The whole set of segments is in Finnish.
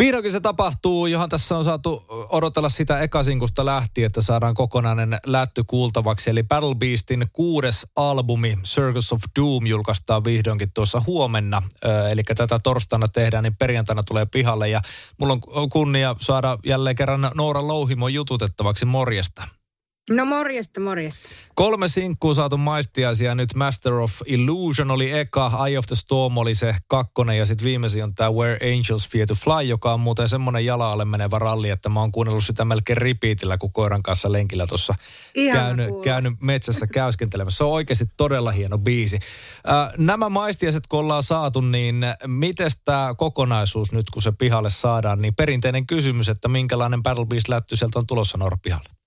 Vihdoinkin se tapahtuu, johon tässä on saatu odotella sitä ekasinkusta lähtien, että saadaan kokonainen lätty kuultavaksi. Eli Battle Beastin kuudes albumi Circus of Doom julkaistaan vihdoinkin tuossa huomenna. Eli tätä torstaina tehdään, niin perjantaina tulee pihalle. Ja mulla on kunnia saada jälleen kerran Noora Louhimo jututettavaksi morjesta. No morjesta, morjesta. Kolme sinkkuu saatu maistiaisia nyt. Master of Illusion oli eka, Eye of the Storm oli se kakkonen ja sitten viimeisin on tämä Where Angels Fear to Fly, joka on muuten semmoinen jala menevä ralli, että mä oon kuunnellut sitä melkein ripiitillä, kun koiran kanssa lenkillä tuossa käynyt, käynyt metsässä käyskentelemässä. Se on oikeasti todella hieno biisi. Äh, nämä maistiaiset kun ollaan saatu, niin miten tämä kokonaisuus nyt kun se pihalle saadaan, niin perinteinen kysymys, että minkälainen Battle Beast-lätty sieltä on tulossa Noora pihalle?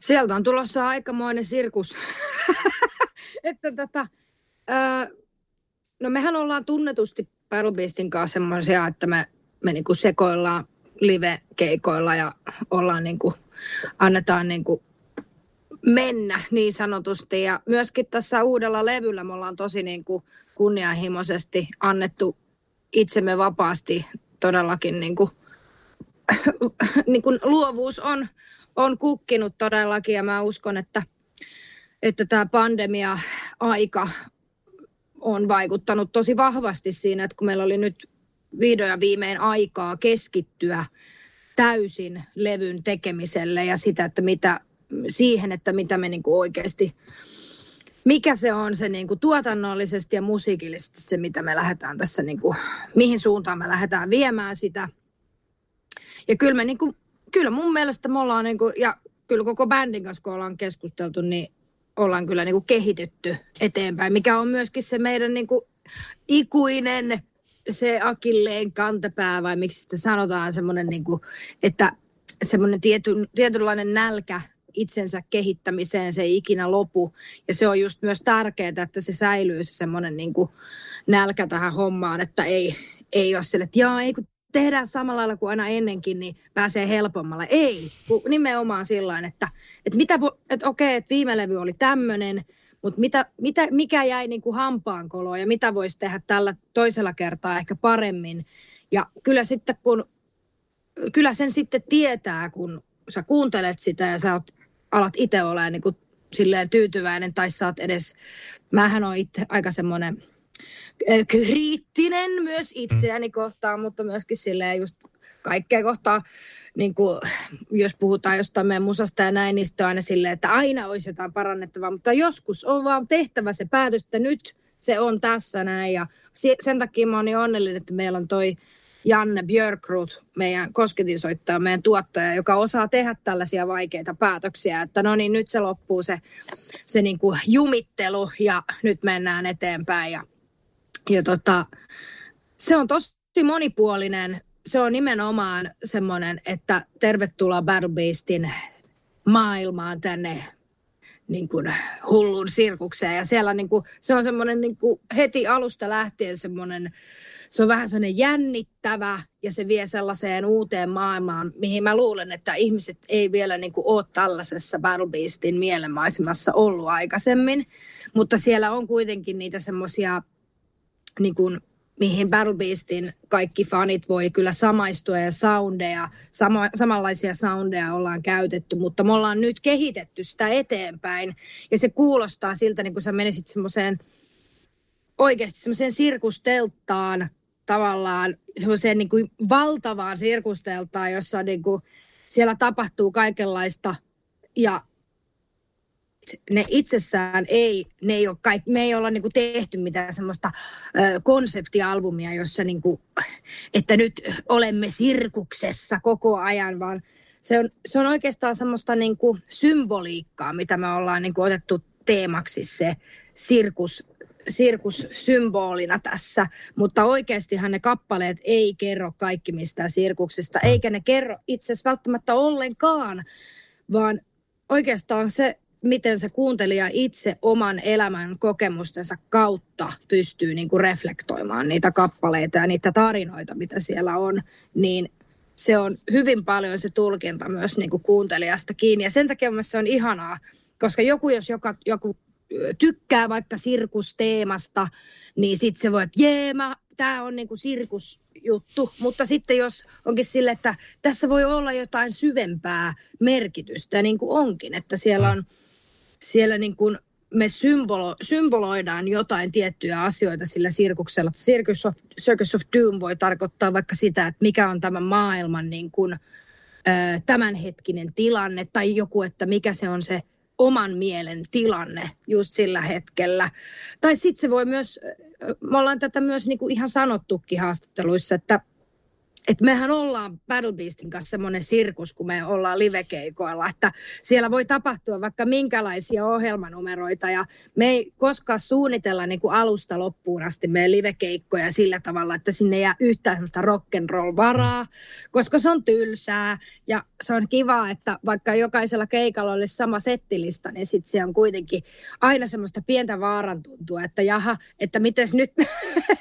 Sieltä on tulossa aikamoinen sirkus. että tota, öö, no mehän ollaan tunnetusti Beastin kanssa semmoisia, että me, me niinku sekoillaan live-keikoilla ja ollaan niinku, annetaan niinku mennä niin sanotusti. Ja myöskin tässä uudella levyllä me ollaan tosi niinku kunnianhimoisesti annettu itsemme vapaasti todellakin niinku, niinku luovuus on, on kukkinut todellakin ja mä uskon, että, että tämä pandemia-aika on vaikuttanut tosi vahvasti siinä, että kun meillä oli nyt vihdoin ja viimein aikaa keskittyä täysin levyn tekemiselle ja sitä, että mitä, siihen, että mitä me niinku oikeasti, mikä se on se niinku tuotannollisesti ja musiikillisesti se, mitä me lähdetään tässä, niinku, mihin suuntaan me lähdetään viemään sitä. Ja kyllä me niinku kyllä mun mielestä me ollaan, niin kuin, ja kyllä koko bändin kanssa kun ollaan keskusteltu, niin ollaan kyllä niin kuin kehitytty eteenpäin, mikä on myöskin se meidän niin kuin ikuinen se akilleen kantapää, vai miksi sitä sanotaan semmoinen, niin kuin, että semmoinen tiety, tietynlainen nälkä itsensä kehittämiseen, se ei ikinä lopu. Ja se on just myös tärkeää, että se säilyy se semmoinen niin nälkä tähän hommaan, että ei, ei ole sille, että jaa, ei kun tehdään samalla lailla kuin aina ennenkin, niin pääsee helpommalla. Ei, kun nimenomaan sillä että, että, mitä, että okei, että viime levy oli tämmöinen, mutta mitä, mitä, mikä jäi niin kuin hampaankoloon ja mitä voisi tehdä tällä toisella kertaa ehkä paremmin. Ja kyllä sitten kun, kyllä sen sitten tietää, kun sä kuuntelet sitä ja sä oot, alat itse olemaan niin kuin silleen tyytyväinen tai oot edes, mähän on itse aika semmoinen kriittinen myös itseäni kohtaan, mutta myöskin silleen just kaikkea kohtaa, niin kuin, jos puhutaan jostain meidän musasta ja näin, niin sitten on aina silleen, että aina olisi jotain parannettavaa, mutta joskus on vaan tehtävä se päätös, että nyt se on tässä näin. Ja sen takia mä oon niin onnellinen, että meillä on toi Janne Björkrut, meidän kosketinsoittaja, meidän tuottaja, joka osaa tehdä tällaisia vaikeita päätöksiä, että no niin, nyt se loppuu se, se niin kuin jumittelu ja nyt mennään eteenpäin. Ja ja tota, se on tosi monipuolinen. Se on nimenomaan semmoinen, että tervetuloa Battle Beastin maailmaan tänne niin kuin hullun sirkukseen. Ja siellä niin kuin, se on semmoinen niin kuin heti alusta lähtien semmoinen, se on vähän semmoinen jännittävä ja se vie sellaiseen uuteen maailmaan, mihin mä luulen, että ihmiset ei vielä niin kuin ole tällaisessa Battle Beastin mielenmaisemassa ollut aikaisemmin. Mutta siellä on kuitenkin niitä semmoisia niin kuin, mihin Battle Beastin kaikki fanit voi kyllä samaistua ja soundeja, sama, samanlaisia soundeja ollaan käytetty, mutta me ollaan nyt kehitetty sitä eteenpäin. Ja se kuulostaa siltä, niin kuin sä menisit semmoiseen oikeasti semmoiseen sirkustelttaan tavallaan, semmoiseen niin kuin valtavaan sirkusteltaan, jossa niin kuin, siellä tapahtuu kaikenlaista. Ja ne itsessään ei, ne ei ole kaik, me ei olla niinku tehty mitään semmoista ö, konseptialbumia, jossa niinku, että nyt olemme sirkuksessa koko ajan, vaan se on, se on oikeastaan semmoista niinku symboliikkaa, mitä me ollaan niinku otettu teemaksi se sirkus sirkussymbolina tässä, mutta oikeastihan ne kappaleet ei kerro kaikki mistään sirkuksesta, eikä ne kerro itse asiassa välttämättä ollenkaan, vaan oikeastaan se, miten se kuuntelija itse oman elämän kokemustensa kautta pystyy niin kuin reflektoimaan niitä kappaleita ja niitä tarinoita, mitä siellä on, niin se on hyvin paljon se tulkinta myös niin kuin kuuntelijasta kiinni. Ja sen takia se on ihanaa, koska joku, jos joka, joku tykkää vaikka sirkusteemasta, niin sitten se voi, että jee, tämä on niinku sirkusjuttu. Mutta sitten jos onkin sille, että tässä voi olla jotain syvempää merkitystä, niin kuin onkin, että siellä on siellä niin kuin me symbolo, symboloidaan jotain tiettyjä asioita sillä sirkuksella. Circus of, Circus of Doom voi tarkoittaa vaikka sitä, että mikä on tämän maailman niin kuin, tämänhetkinen tilanne tai joku, että mikä se on se oman mielen tilanne just sillä hetkellä. Tai sitten se voi myös, me ollaan tätä myös niin kuin ihan sanottukin haastatteluissa, että että mehän ollaan Battle Beastin kanssa semmoinen sirkus, kun me ollaan livekeikoilla, että siellä voi tapahtua vaikka minkälaisia ohjelmanumeroita ja me ei koskaan suunnitella niin kuin alusta loppuun asti meidän livekeikkoja sillä tavalla, että sinne jää yhtään semmoista rock'n'roll-varaa, koska se on tylsää ja se on kiva, että vaikka jokaisella keikalla olisi sama settilista, niin sitten se on kuitenkin aina semmoista pientä vaaran tuntua, että jaha, että miten nyt,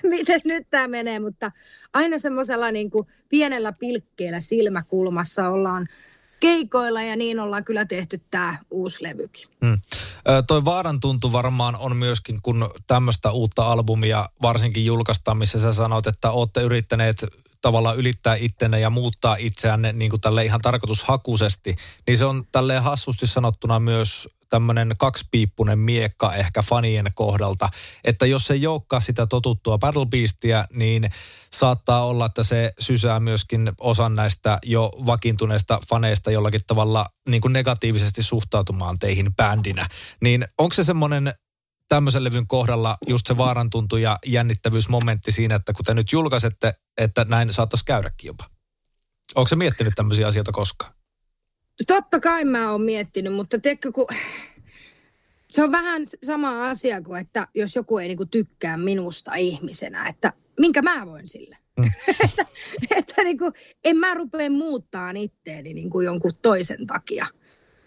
mites nyt tämä menee, mutta aina semmoisella niin kuin pienellä pilkkeellä silmäkulmassa ollaan keikoilla ja niin ollaan kyllä tehty tämä uusi levykin. Hmm. toi vaaran tuntu varmaan on myöskin, kun tämmöistä uutta albumia varsinkin julkaistaan, missä sä sanoit, että olette yrittäneet tavallaan ylittää ittenne ja muuttaa itseänne niin kuin tälle ihan tarkoitushakuisesti, niin se on tälleen hassusti sanottuna myös tämmöinen kaksipiippunen miekka ehkä fanien kohdalta, että jos ei olekaan sitä totuttua Battle Beastia, niin saattaa olla, että se sysää myöskin osan näistä jo vakiintuneista faneista jollakin tavalla niin kuin negatiivisesti suhtautumaan teihin bändinä. Niin onko se semmoinen tämmöisen levyn kohdalla just se vaarantuntu ja jännittävyysmomentti siinä, että kun te nyt julkaisette, että näin saattaisi käydäkin jopa. Onko se miettinyt tämmöisiä asioita koskaan? Totta kai mä oon miettinyt, mutta tiedätkö, kun se on vähän sama asia kuin, että jos joku ei niinku tykkää minusta ihmisenä, että minkä mä voin sille. Mm. että että niinku, en mä rupea muuttaa itteeni niinku jonkun toisen takia.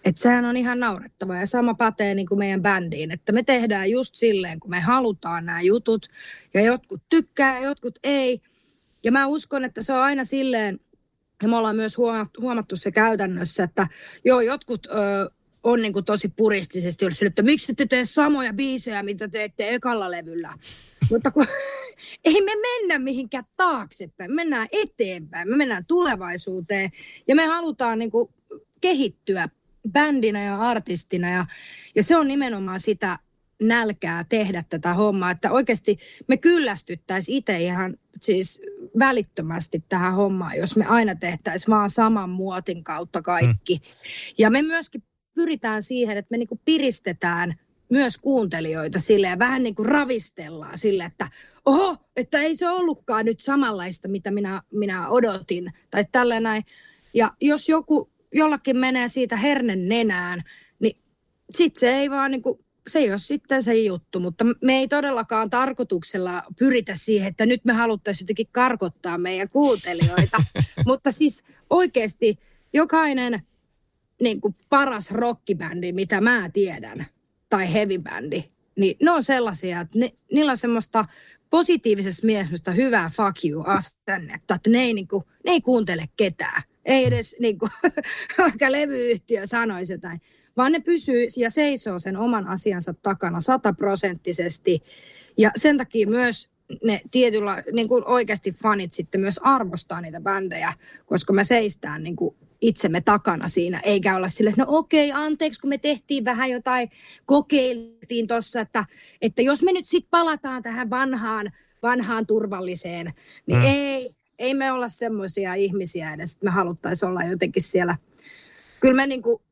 Että sehän on ihan naurettava ja sama pätee niin kuin meidän bändiin, että me tehdään just silleen, kun me halutaan nämä jutut ja jotkut tykkää ja jotkut ei. Ja mä uskon, että se on aina silleen, ja me ollaan myös huomattu se käytännössä, että joo, jotkut ö, on niin kuin tosi puristisesti ollut että miksi te tee samoja biisejä, mitä teette ekalla levyllä. Mutta kun ei me mennä mihinkään taaksepäin, me mennään eteenpäin, me mennään tulevaisuuteen ja me halutaan niin kuin kehittyä bändinä ja artistina ja, ja se on nimenomaan sitä nälkää tehdä tätä hommaa, että oikeasti me kyllästyttäisiin itse ihan siis välittömästi tähän hommaan, jos me aina tehtäisiin vaan saman muotin kautta kaikki. Mm. Ja me myöskin pyritään siihen, että me niinku piristetään myös kuuntelijoita sille ja vähän niin kuin ravistellaan sille, että oho, että ei se ollutkaan nyt samanlaista, mitä minä, minä odotin. Tai tällä näin. Ja jos joku jollakin menee siitä hernen nenään, niin sitten se ei vaan niin kuin, se ei ole sitten se juttu, mutta me ei todellakaan tarkoituksella pyritä siihen, että nyt me haluttaisiin jotenkin karkottaa meidän kuuntelijoita. mutta siis oikeasti jokainen niin kuin paras rockibändi, mitä mä tiedän, tai heavybändi, niin ne on sellaisia, että ne, niillä on semmoista positiivisessa mielessä hyvää fuck you asennetta, että ne ei, niin kuin, ne ei kuuntele ketään. Ei edes niin kuin, vaikka levyyhtiö sanoisi jotain, vaan ne pysyy ja seisoo sen oman asiansa takana sataprosenttisesti. Ja sen takia myös ne tietyllä, niin kuin oikeasti fanit sitten myös arvostaa niitä bändejä, koska me seistään niin kuin itsemme takana siinä, eikä olla sille, että no okei, anteeksi, kun me tehtiin vähän jotain, kokeiltiin tuossa, että, että jos me nyt sitten palataan tähän vanhaan, vanhaan turvalliseen, niin mm. ei, ei me olla semmoisia ihmisiä edes, että me haluttaisiin olla jotenkin siellä. Kyllä me niinku,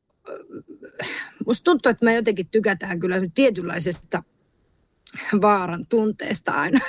musta tuntuu, että me jotenkin tykätään kyllä tietynlaisesta vaaran tunteesta aina.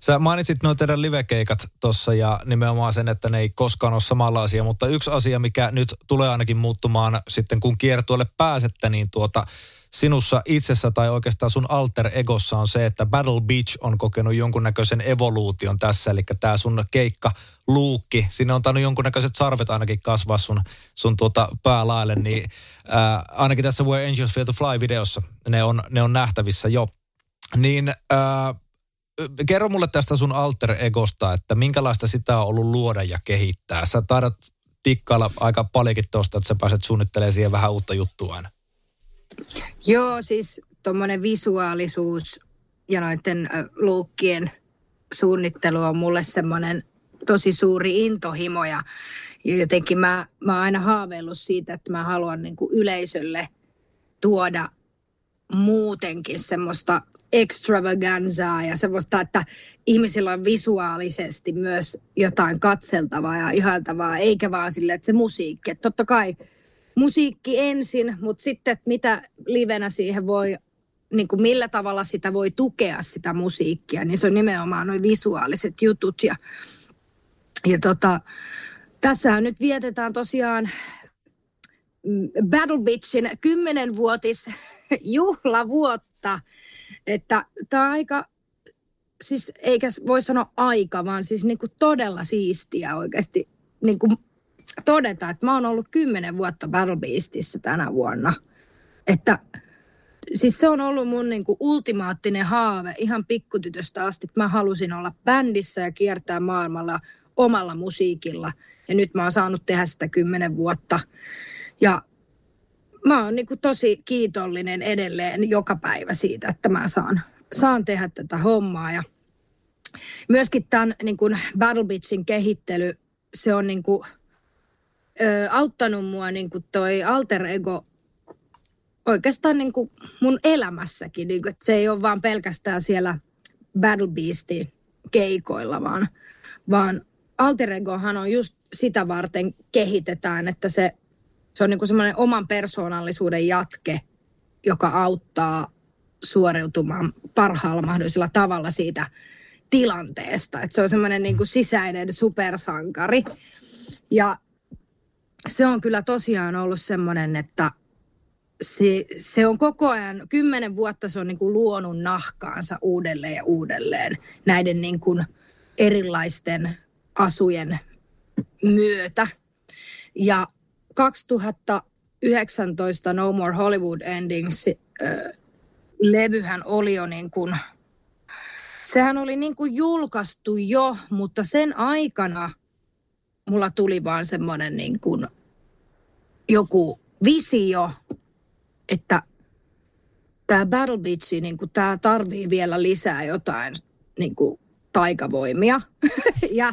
Sä mainitsit nuo teidän livekeikat tuossa ja nimenomaan sen, että ne ei koskaan ole samanlaisia, mutta yksi asia, mikä nyt tulee ainakin muuttumaan sitten kun kiertueelle pääsette, niin tuota, sinussa itsessä tai oikeastaan sun alter egossa on se, että Battle Beach on kokenut jonkunnäköisen evoluution tässä, eli tämä sun keikka luukki, sinne on tainnut jonkunnäköiset sarvet ainakin kasvaa sun, sun tuota päälaille, niin ää, ainakin tässä Where Angels Fear to Fly-videossa ne on, ne on nähtävissä jo. Niin ää, kerro mulle tästä sun alter egosta, että minkälaista sitä on ollut luoda ja kehittää. Sä taidat pikkailla aika paljonkin tuosta, että sä pääset suunnittelemaan siihen vähän uutta juttua aina. Joo, siis tuommoinen visuaalisuus ja noiden luukkien suunnittelu on mulle semmoinen tosi suuri intohimo ja jotenkin mä, mä oon aina haaveillut siitä, että mä haluan niin kuin yleisölle tuoda muutenkin semmoista extravaganzaa ja semmoista, että ihmisillä on visuaalisesti myös jotain katseltavaa ja ihailtavaa, eikä vaan sille, että se musiikki. Että totta kai musiikki ensin, mutta sitten, mitä livenä siihen voi, niin kuin millä tavalla sitä voi tukea sitä musiikkia, niin se on nimenomaan noin visuaaliset jutut. Ja, ja tota, tässähän nyt vietetään tosiaan mm, Battle Bitchin kymmenenvuotis juhlavuotta. Että tämä aika, siis eikä voi sanoa aika, vaan siis niinku todella siistiä oikeasti niinku todeta, että mä oon ollut kymmenen vuotta Battle Beastissä tänä vuonna. Että siis se on ollut mun niinku ultimaattinen haave ihan pikkutytöstä asti, että mä halusin olla bändissä ja kiertää maailmalla omalla musiikilla. Ja nyt mä oon saanut tehdä sitä kymmenen vuotta. Ja mä oon niinku tosi kiitollinen edelleen joka päivä siitä, että mä saan, saan tehdä tätä hommaa. Ja myöskin tämän niinku Battle Beatsin kehittely, se on niinku, ö, auttanut mua niinku toi alter ego oikeastaan niinku mun elämässäkin. Niinku, että se ei ole vaan pelkästään siellä Battle Beastin keikoilla, vaan, vaan alter egohan on just sitä varten kehitetään, että se se on niin kuin semmoinen oman persoonallisuuden jatke, joka auttaa suoriutumaan parhaalla mahdollisella tavalla siitä tilanteesta. Että se on semmoinen niin kuin sisäinen supersankari. Ja se on kyllä tosiaan ollut semmoinen, että se, se on koko ajan, kymmenen vuotta se on niin kuin luonut nahkaansa uudelleen ja uudelleen näiden niin kuin erilaisten asujen myötä. Ja 2019 No More Hollywood Endings äh, levyhän oli jo niin kuin, sehän oli niin kuin julkaistu jo, mutta sen aikana mulla tuli vaan semmoinen niin kuin joku visio, että tämä Battle Beach, niin kuin, tämä tarvii vielä lisää jotain niin kuin, taikavoimia. ja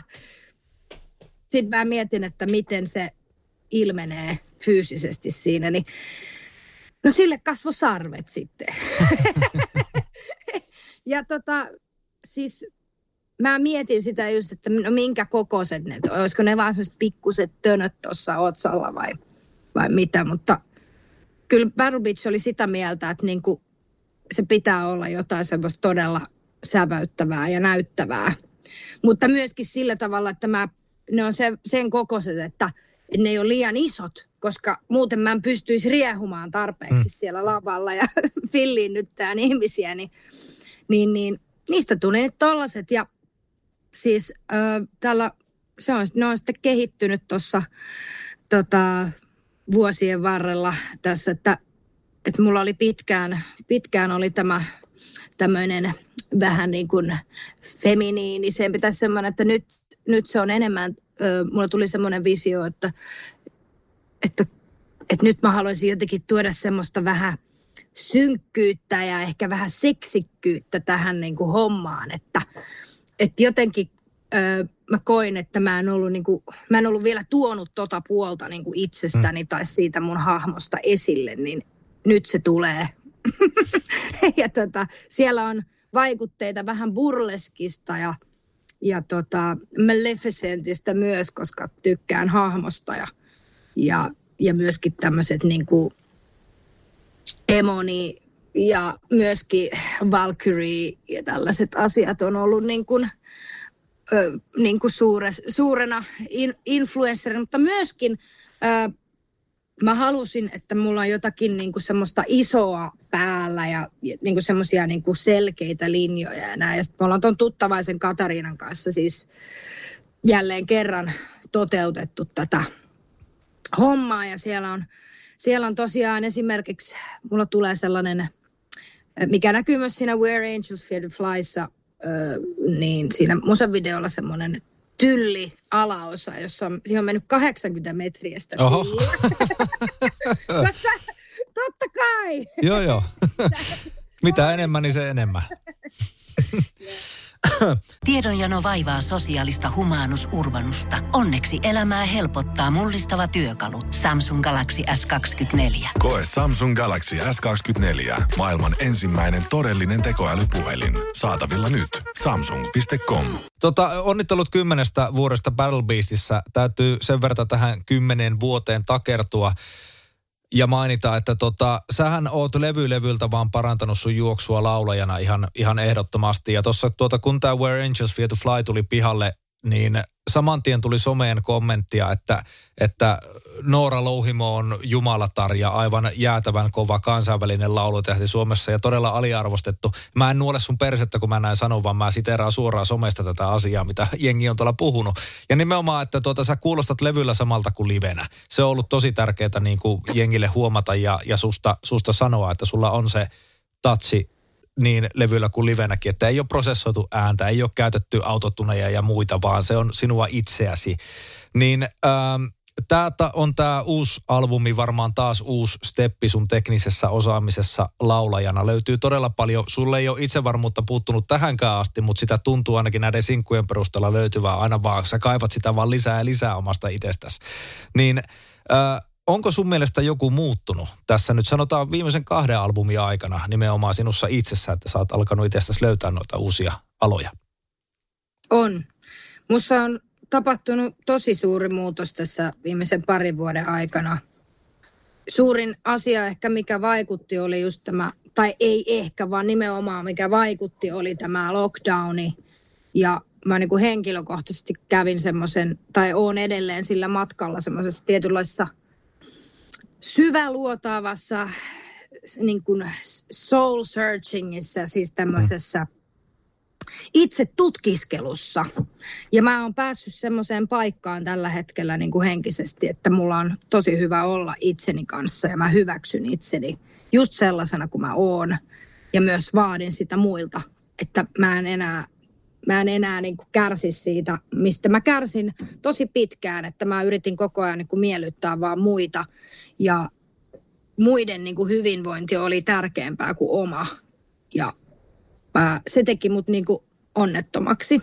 sitten mä mietin, että miten se ilmenee fyysisesti siinä, niin no sille kasvo sarvet sitten. ja tota, siis mä mietin sitä just, että no minkä kokoiset ne, olisiko ne vaan semmoiset pikkuset tönöt tuossa otsalla vai, vai mitä, mutta kyllä Battle Beach oli sitä mieltä, että niinku, se pitää olla jotain semmoista todella säväyttävää ja näyttävää. Mutta myöskin sillä tavalla, että mä, ne on se, sen kokoiset, että – ne ei ole liian isot, koska muuten mä en pystyisi riehumaan tarpeeksi mm. siellä lavalla ja villiinnyttään ihmisiä, niin, niin, niin niistä tuli nyt tollaset. Ja siis äh, tällä, se on, ne on sitten kehittynyt tuossa tota, vuosien varrella tässä, että, että mulla oli pitkään, pitkään oli tämä tämmöinen vähän niin kuin feminiinisempi tai semmoinen, että nyt, nyt se on enemmän mulla tuli semmoinen visio, että, että, että nyt mä haluaisin jotenkin tuoda semmoista vähän synkkyyttä ja ehkä vähän seksikkyyttä tähän niin kuin hommaan, että, että jotenkin ö, mä koin, että mä en ollut, niin kuin, mä en ollut vielä tuonut tota puolta niin kuin itsestäni mm. tai siitä mun hahmosta esille, niin nyt se tulee. ja tota, siellä on vaikutteita vähän burleskista ja – ja tota, Maleficentistä myös, koska tykkään hahmosta ja, ja, ja myöskin tämmöiset niin kuin Emoni ja myöskin Valkyrie ja tällaiset asiat on ollut niin kuin, ö, niin kuin suure, suurena in, influencerina, mutta myöskin ö, mä halusin, että mulla on jotakin niin kuin semmoista isoa päällä ja niin kuin semmoisia niin kuin selkeitä linjoja ja näin. Ja sitten me ollaan tuon tuttavaisen Katariinan kanssa siis jälleen kerran toteutettu tätä hommaa ja siellä on, siellä on tosiaan esimerkiksi, mulla tulee sellainen, mikä näkyy myös siinä Where Angels Fear the Flyssa, niin siinä musavideolla semmoinen tylli alaosa, jossa on, siihen on mennyt 80 metriä sitä Oho. Koska totta kai. joo, joo. Mitä enemmän, niin se enemmän. Tiedonjano vaivaa sosiaalista humanus urbanusta. Onneksi elämää helpottaa mullistava työkalu. Samsung Galaxy S24. Koe Samsung Galaxy S24. Maailman ensimmäinen todellinen tekoälypuhelin. Saatavilla nyt. Samsung.com. Tota, onnittelut kymmenestä vuodesta Battle Beastissä. Täytyy sen verran tähän kymmenen vuoteen takertua ja mainita, että tota, sähän oot levylevyltä vaan parantanut sun juoksua laulajana ihan, ihan ehdottomasti. Ja tuossa tuota, kun tämä Where Angels Fear to Fly tuli pihalle, niin saman tien tuli someen kommenttia, että, että Noora Louhimo on jumalatar ja aivan jäätävän kova kansainvälinen laulutähti Suomessa ja todella aliarvostettu. Mä en nuole sun persettä, kun mä näin sanon, vaan mä siteraan suoraan somesta tätä asiaa, mitä jengi on tuolla puhunut. Ja nimenomaan, että tuota, sä kuulostat levyllä samalta kuin livenä. Se on ollut tosi tärkeää niin kuin jengille huomata ja, ja susta, susta sanoa, että sulla on se tatsi niin levyllä kuin livenäkin, että ei ole prosessoitu ääntä, ei ole käytetty autotuneja ja muita, vaan se on sinua itseäsi. Niin ähm, tämä on tämä uusi albumi, varmaan taas uusi steppi sun teknisessä osaamisessa laulajana. Löytyy todella paljon, sulle ei ole itsevarmuutta puuttunut tähänkään asti, mutta sitä tuntuu ainakin näiden sinkkujen perusteella löytyvää aina vaan, sä kaivat sitä vaan lisää ja lisää omasta itsestäsi. Niin äh, onko sun mielestä joku muuttunut tässä nyt sanotaan viimeisen kahden albumin aikana nimenomaan sinussa itsessä, että sä oot alkanut itsestäsi löytää noita uusia aloja? On. Mussa on tapahtunut tosi suuri muutos tässä viimeisen parin vuoden aikana. Suurin asia ehkä, mikä vaikutti, oli just tämä, tai ei ehkä, vaan nimenomaan mikä vaikutti, oli tämä lockdowni. Ja mä niin kuin henkilökohtaisesti kävin semmoisen, tai oon edelleen sillä matkalla semmoisessa tietynlaisessa syväluotaavassa niin kuin soul searchingissa, siis tämmöisessä mm itse tutkiskelussa. Ja mä oon päässyt semmoiseen paikkaan tällä hetkellä niin kuin henkisesti, että mulla on tosi hyvä olla itseni kanssa ja mä hyväksyn itseni just sellaisena kuin mä oon. Ja myös vaadin sitä muilta, että mä en enää, mä en enää niin kuin kärsi siitä, mistä mä kärsin tosi pitkään, että mä yritin koko ajan niin kuin miellyttää vaan muita. Ja muiden niin kuin hyvinvointi oli tärkeämpää kuin oma. Ja ää, se teki mut niinku onnettomaksi.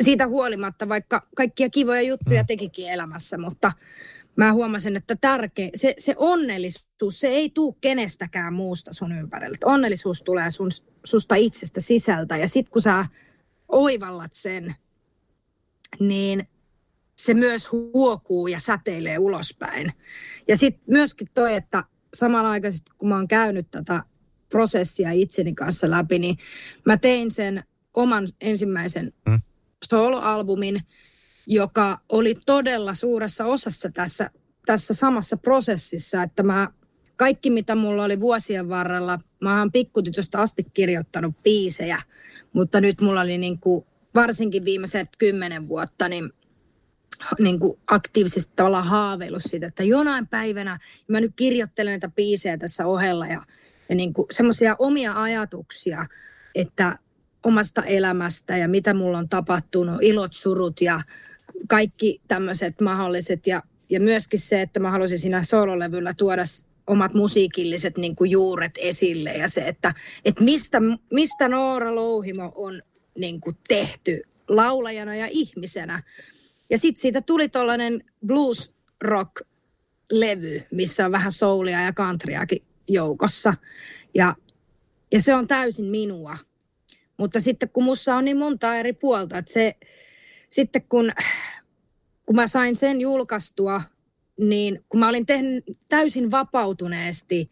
Siitä huolimatta, vaikka kaikkia kivoja juttuja mm. tekikin elämässä, mutta mä huomasin, että tärkeä, se, se onnellisuus, se ei tule kenestäkään muusta sun ympärillä. Onnellisuus tulee sun, susta itsestä sisältä ja sit kun sä oivallat sen, niin se myös huokuu ja säteilee ulospäin. Ja sitten myöskin toi, että samanaikaisesti kun mä oon käynyt tätä prosessia itseni kanssa läpi, niin mä tein sen oman ensimmäisen mm. soloalbumin, joka oli todella suuressa osassa tässä, tässä samassa prosessissa, että mä kaikki mitä mulla oli vuosien varrella, mä oon pikkutytöstä asti kirjoittanut biisejä, mutta nyt mulla oli niin kuin, varsinkin viimeiset kymmenen vuotta, niin niin kuin aktiivisesti tavallaan haaveillut siitä, että jonain päivänä mä nyt kirjoittelen näitä biisejä tässä ohella ja ja niin semmoisia omia ajatuksia, että omasta elämästä ja mitä mulla on tapahtunut, ilot, surut ja kaikki tämmöiset mahdolliset ja, ja myöskin se, että mä haluaisin siinä sololevyllä tuoda omat musiikilliset niin kuin juuret esille ja se, että, että mistä, mistä Noora Louhimo on niin kuin tehty laulajana ja ihmisenä. Ja sitten siitä tuli tollainen blues rock levy, missä on vähän soulia ja countryakin joukossa. Ja, ja se on täysin minua. Mutta sitten kun mussa on niin monta eri puolta, että se, sitten kun, kun mä sain sen julkaistua, niin kun mä olin tehnyt täysin vapautuneesti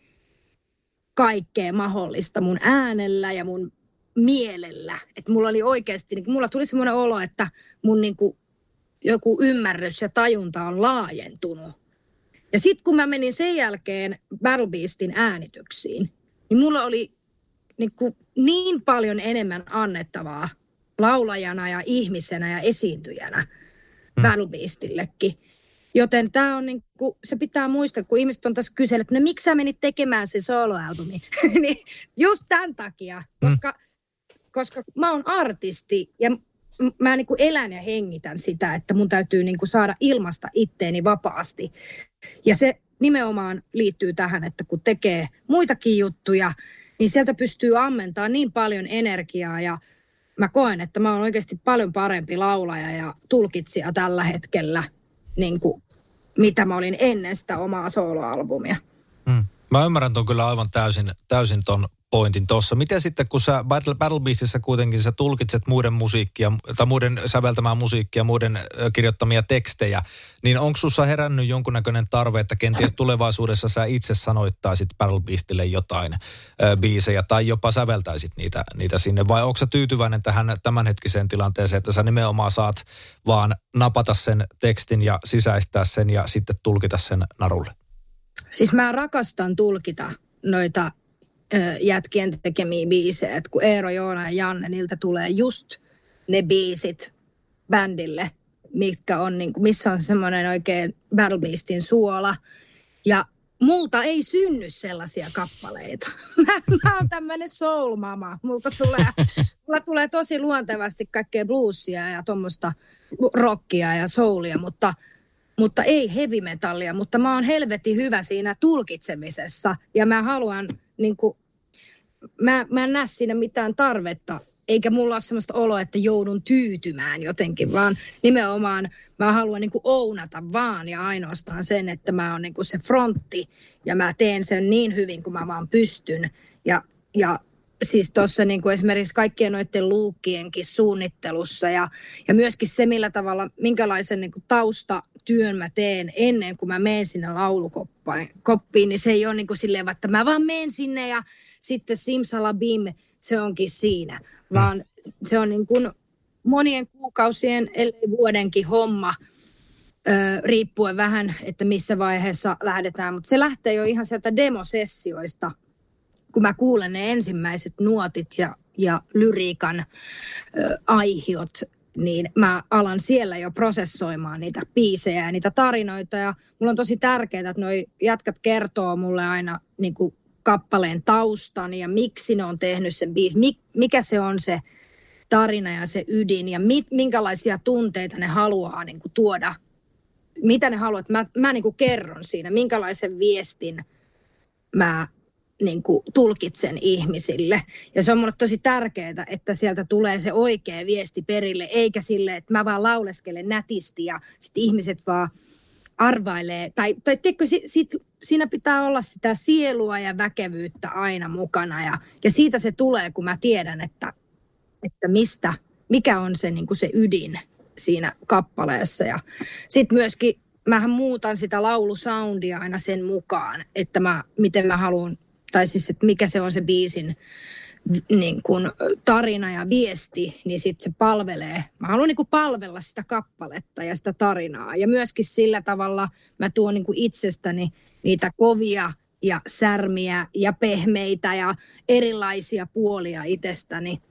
kaikkea mahdollista mun äänellä ja mun mielellä. Että mulla oli oikeasti, niin mulla tuli semmoinen olo, että mun niin kuin joku ymmärrys ja tajunta on laajentunut Ja sitten kun mä menin sen jälkeen Battle Beastin äänityksiin, niin mulla oli niin, kuin niin paljon enemmän annettavaa laulajana ja ihmisenä ja esiintyjänä mm. Battle Beastillekin. Joten tämä on niin kuin, se pitää muistaa, kun ihmiset on tässä kysellyt, että no miksi sä menit tekemään se soloalbumi? niin just tämän takia, koska, mm. koska mä oon artisti ja mä niin kuin elän ja hengitän sitä, että mun täytyy niin kuin saada ilmasta itteeni vapaasti. Ja se nimenomaan liittyy tähän, että kun tekee muitakin juttuja, niin sieltä pystyy ammentaa niin paljon energiaa ja mä koen, että mä oon oikeasti paljon parempi laulaja ja tulkitsija tällä hetkellä, niin kuin, mitä mä olin ennen sitä omaa soloalbumia. Mm. Mä ymmärrän ton kyllä aivan täysin, täysin ton pointin tuossa. Miten sitten, kun sä Battle, Battle Beastissä kuitenkin sä tulkitset muiden musiikkia, tai muiden säveltämää musiikkia, muiden kirjoittamia tekstejä, niin onko sussa herännyt jonkunnäköinen tarve, että kenties tulevaisuudessa sä itse sanoittaisit Battle Beastille jotain ö, biisejä, tai jopa säveltäisit niitä, niitä sinne, vai onko sä tyytyväinen tähän tämänhetkiseen tilanteeseen, että sä nimenomaan saat vaan napata sen tekstin ja sisäistää sen ja sitten tulkita sen narulle? Siis mä rakastan tulkita noita jätkien tekemiä biisejä. Et kun Eero, Joona ja Janne, niiltä tulee just ne biisit bändille, mitkä on, niin kuin, missä on semmoinen oikein Battle Beastin suola. Ja multa ei synny sellaisia kappaleita. Mä, mä oon tämmöinen soul mama. Multa tulee, mulla tulee tosi luontevasti kaikkea bluesia ja tuommoista rockia ja soulia, mutta, mutta ei heavy metallia. Mutta mä oon helvetti hyvä siinä tulkitsemisessa ja mä haluan niin kuin, mä, mä en näe siinä mitään tarvetta, eikä mulla ole sellaista oloa, että joudun tyytymään jotenkin, vaan nimenomaan mä haluan niin kuin ounata vaan ja ainoastaan sen, että mä oon niin kuin se frontti ja mä teen sen niin hyvin kuin mä vaan pystyn. Ja, ja siis tuossa niin kuin esimerkiksi kaikkien noiden luukkienkin suunnittelussa ja, ja myöskin se, millä tavalla, minkälaisen niin kuin taustatyön mä teen ennen kuin mä menen sinne laulukoppiin, niin se ei ole niin kuin silleen, että mä vaan menen sinne ja sitten simsalabim, se onkin siinä. Mm. Vaan mm. se on niin kuin monien kuukausien, ellei vuodenkin homma, ö, riippuen vähän, että missä vaiheessa lähdetään. Mutta se lähtee jo ihan sieltä demosessioista, kun mä kuulen ne ensimmäiset nuotit ja, ja lyriikan ö, aihiot, niin mä alan siellä jo prosessoimaan niitä biisejä ja niitä tarinoita. Ja mulla on tosi tärkeää, että noi jatkat kertoo mulle aina niin kuin kappaleen taustan ja miksi ne on tehnyt sen biisi, mikä se on se tarina ja se ydin ja mit, minkälaisia tunteita ne haluaa niin kuin tuoda, mitä ne haluaa, mä, mä niin kuin kerron siinä, minkälaisen viestin mä niin kuin tulkitsen ihmisille. Ja se on mulle tosi tärkeää, että sieltä tulee se oikea viesti perille, eikä sille, että mä vaan lauleskelen nätisti ja sitten ihmiset vaan arvailee. Tai, tai teikö, sit, siinä pitää olla sitä sielua ja väkevyyttä aina mukana. Ja, ja siitä se tulee, kun mä tiedän, että, että mistä, mikä on se, niin kuin se ydin siinä kappaleessa. Ja sitten myöskin mähän muutan sitä laulusoundia aina sen mukaan, että mä, miten mä haluan, tai siis että mikä se on se biisin niin kuin tarina ja viesti, niin sitten se palvelee. Mä haluan niin kuin palvella sitä kappaletta ja sitä tarinaa. Ja myöskin sillä tavalla mä tuon niin kuin itsestäni niitä kovia ja särmiä ja pehmeitä ja erilaisia puolia itsestäni.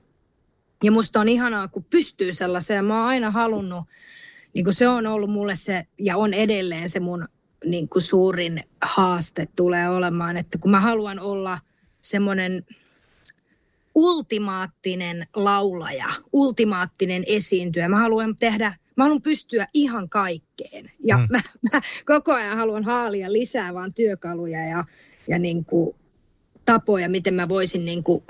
Ja musta on ihanaa, kun pystyy sellaiseen. Mä oon aina halunnut, niin kuin se on ollut mulle se, ja on edelleen se mun niin kuin suurin haaste tulee olemaan, että kun mä haluan olla semmoinen ultimaattinen laulaja, ultimaattinen esiintyjä. Mä haluan tehdä mä haluan pystyä ihan kaikkeen. Ja mm. mä, mä koko ajan haluan haalia lisää vaan työkaluja ja, ja niin kuin tapoja, miten mä voisin niin kuin,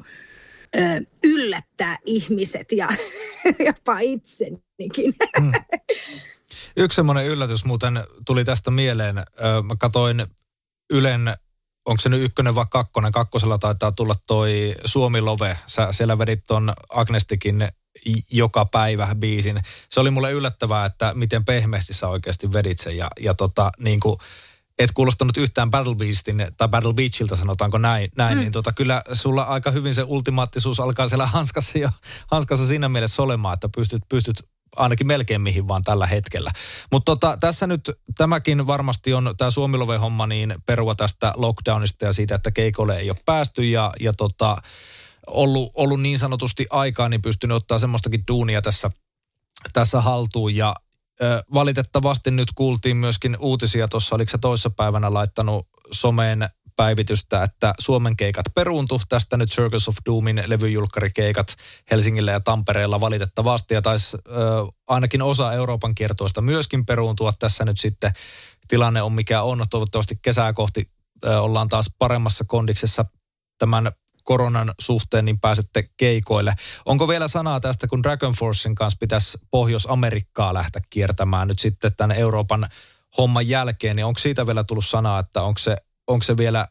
ö, yllättää ihmiset ja jopa itsenikin. Mm. Yksi semmoinen yllätys muuten tuli tästä mieleen. Mä katoin Ylen onko se nyt ykkönen vai kakkonen? Kakkosella taitaa tulla toi Suomi Love. Sä siellä vedit ton Agnestikin joka päivä biisin. Se oli mulle yllättävää, että miten pehmeästi sä oikeasti vedit sen ja, ja tota, niin kuin, et kuulostanut yhtään Battle Beastin tai Battle Beachilta, sanotaanko näin, näin mm. niin tota, kyllä sulla aika hyvin se ultimaattisuus alkaa siellä hanskassa, jo, hanskassa siinä mielessä olemaan, että pystyt, pystyt ainakin melkein mihin vaan tällä hetkellä. Mutta tota, tässä nyt tämäkin varmasti on tämä Suomilove-homma niin perua tästä lockdownista ja siitä, että keikolle ei ole päästy ja, ja tota, ollut, ollut niin sanotusti aikaa, niin pystynyt ottaa semmoistakin duunia tässä, tässä haltuun ja ö, valitettavasti nyt kuultiin myöskin uutisia tuossa, oliko se toissapäivänä laittanut someen päivitystä, että Suomen keikat peruuntu. Tästä nyt Circus of Doomin levyjulkkarikeikat Helsingillä ja Tampereella valitettavasti. Ja taisi äh, ainakin osa Euroopan kiertoista myöskin peruuntua. Tässä nyt sitten tilanne on mikä on. Toivottavasti kesää kohti äh, ollaan taas paremmassa kondiksessa tämän koronan suhteen, niin pääsette keikoille. Onko vielä sanaa tästä, kun Dragon Forcein kanssa pitäisi Pohjois-Amerikkaa lähteä kiertämään nyt sitten tänne Euroopan homman jälkeen, niin onko siitä vielä tullut sanaa, että onko se onko se vielä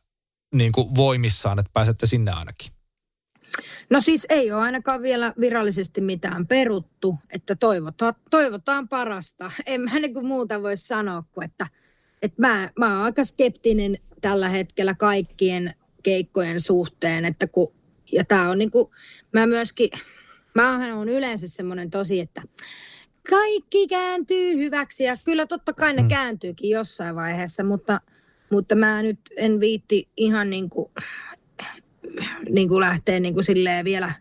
niin kuin voimissaan, että pääsette sinne ainakin? No siis ei ole ainakaan vielä virallisesti mitään peruttu, että toivotaan, toivotaan parasta. En mä niin kuin muuta voi sanoa kuin, että, että mä, mä oon aika skeptinen tällä hetkellä kaikkien keikkojen suhteen, että kun, ja tää on niin kuin, mä myöskin, mä oon yleensä semmoinen tosi, että kaikki kääntyy hyväksi ja kyllä totta kai ne mm. kääntyykin jossain vaiheessa, mutta – mutta mä nyt en viitti ihan niin kuin, niin kuin lähteä niin kuin silleen vielä,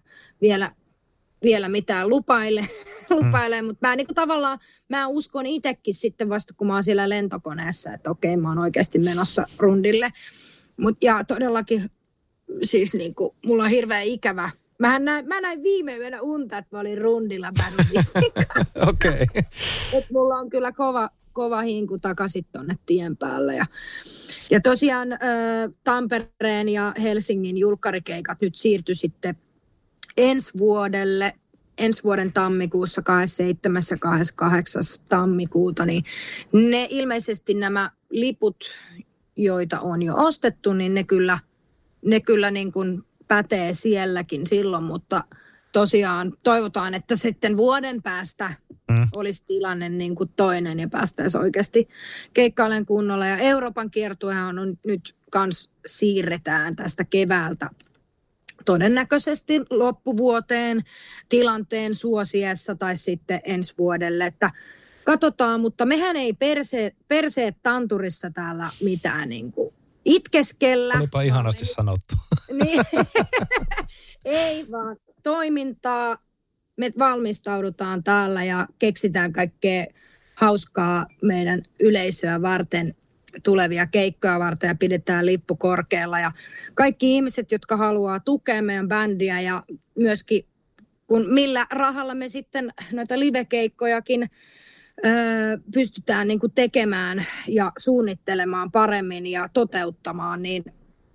vielä, vielä mitään lupaille, lupaille. Mm. mutta mä niin kuin tavallaan, mä uskon itsekin sitten vasta, kun mä oon siellä lentokoneessa, että okei, mä oon oikeasti menossa rundille. Mut, ja todellakin siis niin kuin, mulla on hirveän ikävä Mä näin, mä näin viime yönä unta, että mä olin rundilla Okei. okay. mulla on kyllä kova, kova hinku takaisin tuonne tien päälle. Ja, ja tosiaan ä, Tampereen ja Helsingin julkkarikeikat nyt siirtyi sitten ensi vuodelle, ensi vuoden tammikuussa 27. ja 28. tammikuuta, niin ne ilmeisesti nämä liput, joita on jo ostettu, niin ne kyllä, ne kyllä niin kuin pätee sielläkin silloin, mutta tosiaan toivotaan, että sitten vuoden päästä mm. olisi tilanne niin kuin toinen ja päästäisiin oikeasti keikkailemaan kunnolla. Ja Euroopan kiertuehan on nyt kans siirretään tästä keväältä todennäköisesti loppuvuoteen tilanteen suosiessa tai sitten ensi vuodelle, että katsotaan, mutta mehän ei perse, perseet tanturissa täällä mitään niin kuin itkeskellä. Olipa ihanasti sanottu. Niin, ei vaan toimintaa, me valmistaudutaan täällä ja keksitään kaikkea hauskaa meidän yleisöä varten tulevia keikkoja varten ja pidetään lippu korkealla. Ja kaikki ihmiset, jotka haluaa tukea meidän bändiä ja myöskin kun millä rahalla me sitten noita livekeikkojakin pystytään niin kuin tekemään ja suunnittelemaan paremmin ja toteuttamaan, niin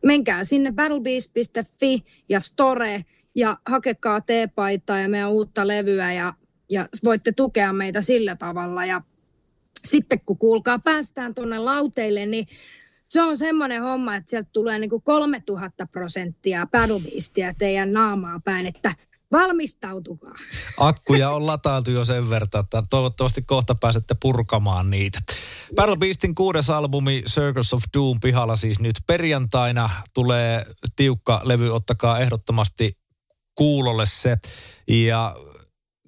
menkää sinne battlebeast.fi ja store ja hakekaa teepaitaa ja meidän uutta levyä ja, ja voitte tukea meitä sillä tavalla. Ja sitten kun kuulkaa päästään tuonne lauteille, niin se on semmoinen homma, että sieltä tulee niinku 3000 prosenttia paddlebeastia teidän naamaa päin, että valmistautukaa. Akkuja on latailtu jo sen verran, että toivottavasti kohta pääsette purkamaan niitä. Battle Beastin kuudes albumi Circus of Doom pihalla siis nyt perjantaina. Tulee tiukka levy, ottakaa ehdottomasti kuulolle se. Ja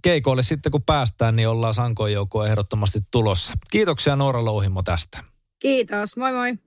keikoille sitten kun päästään, niin ollaan Sankoin joukkoon ehdottomasti tulossa. Kiitoksia Noora Louhimo tästä. Kiitos, moi moi.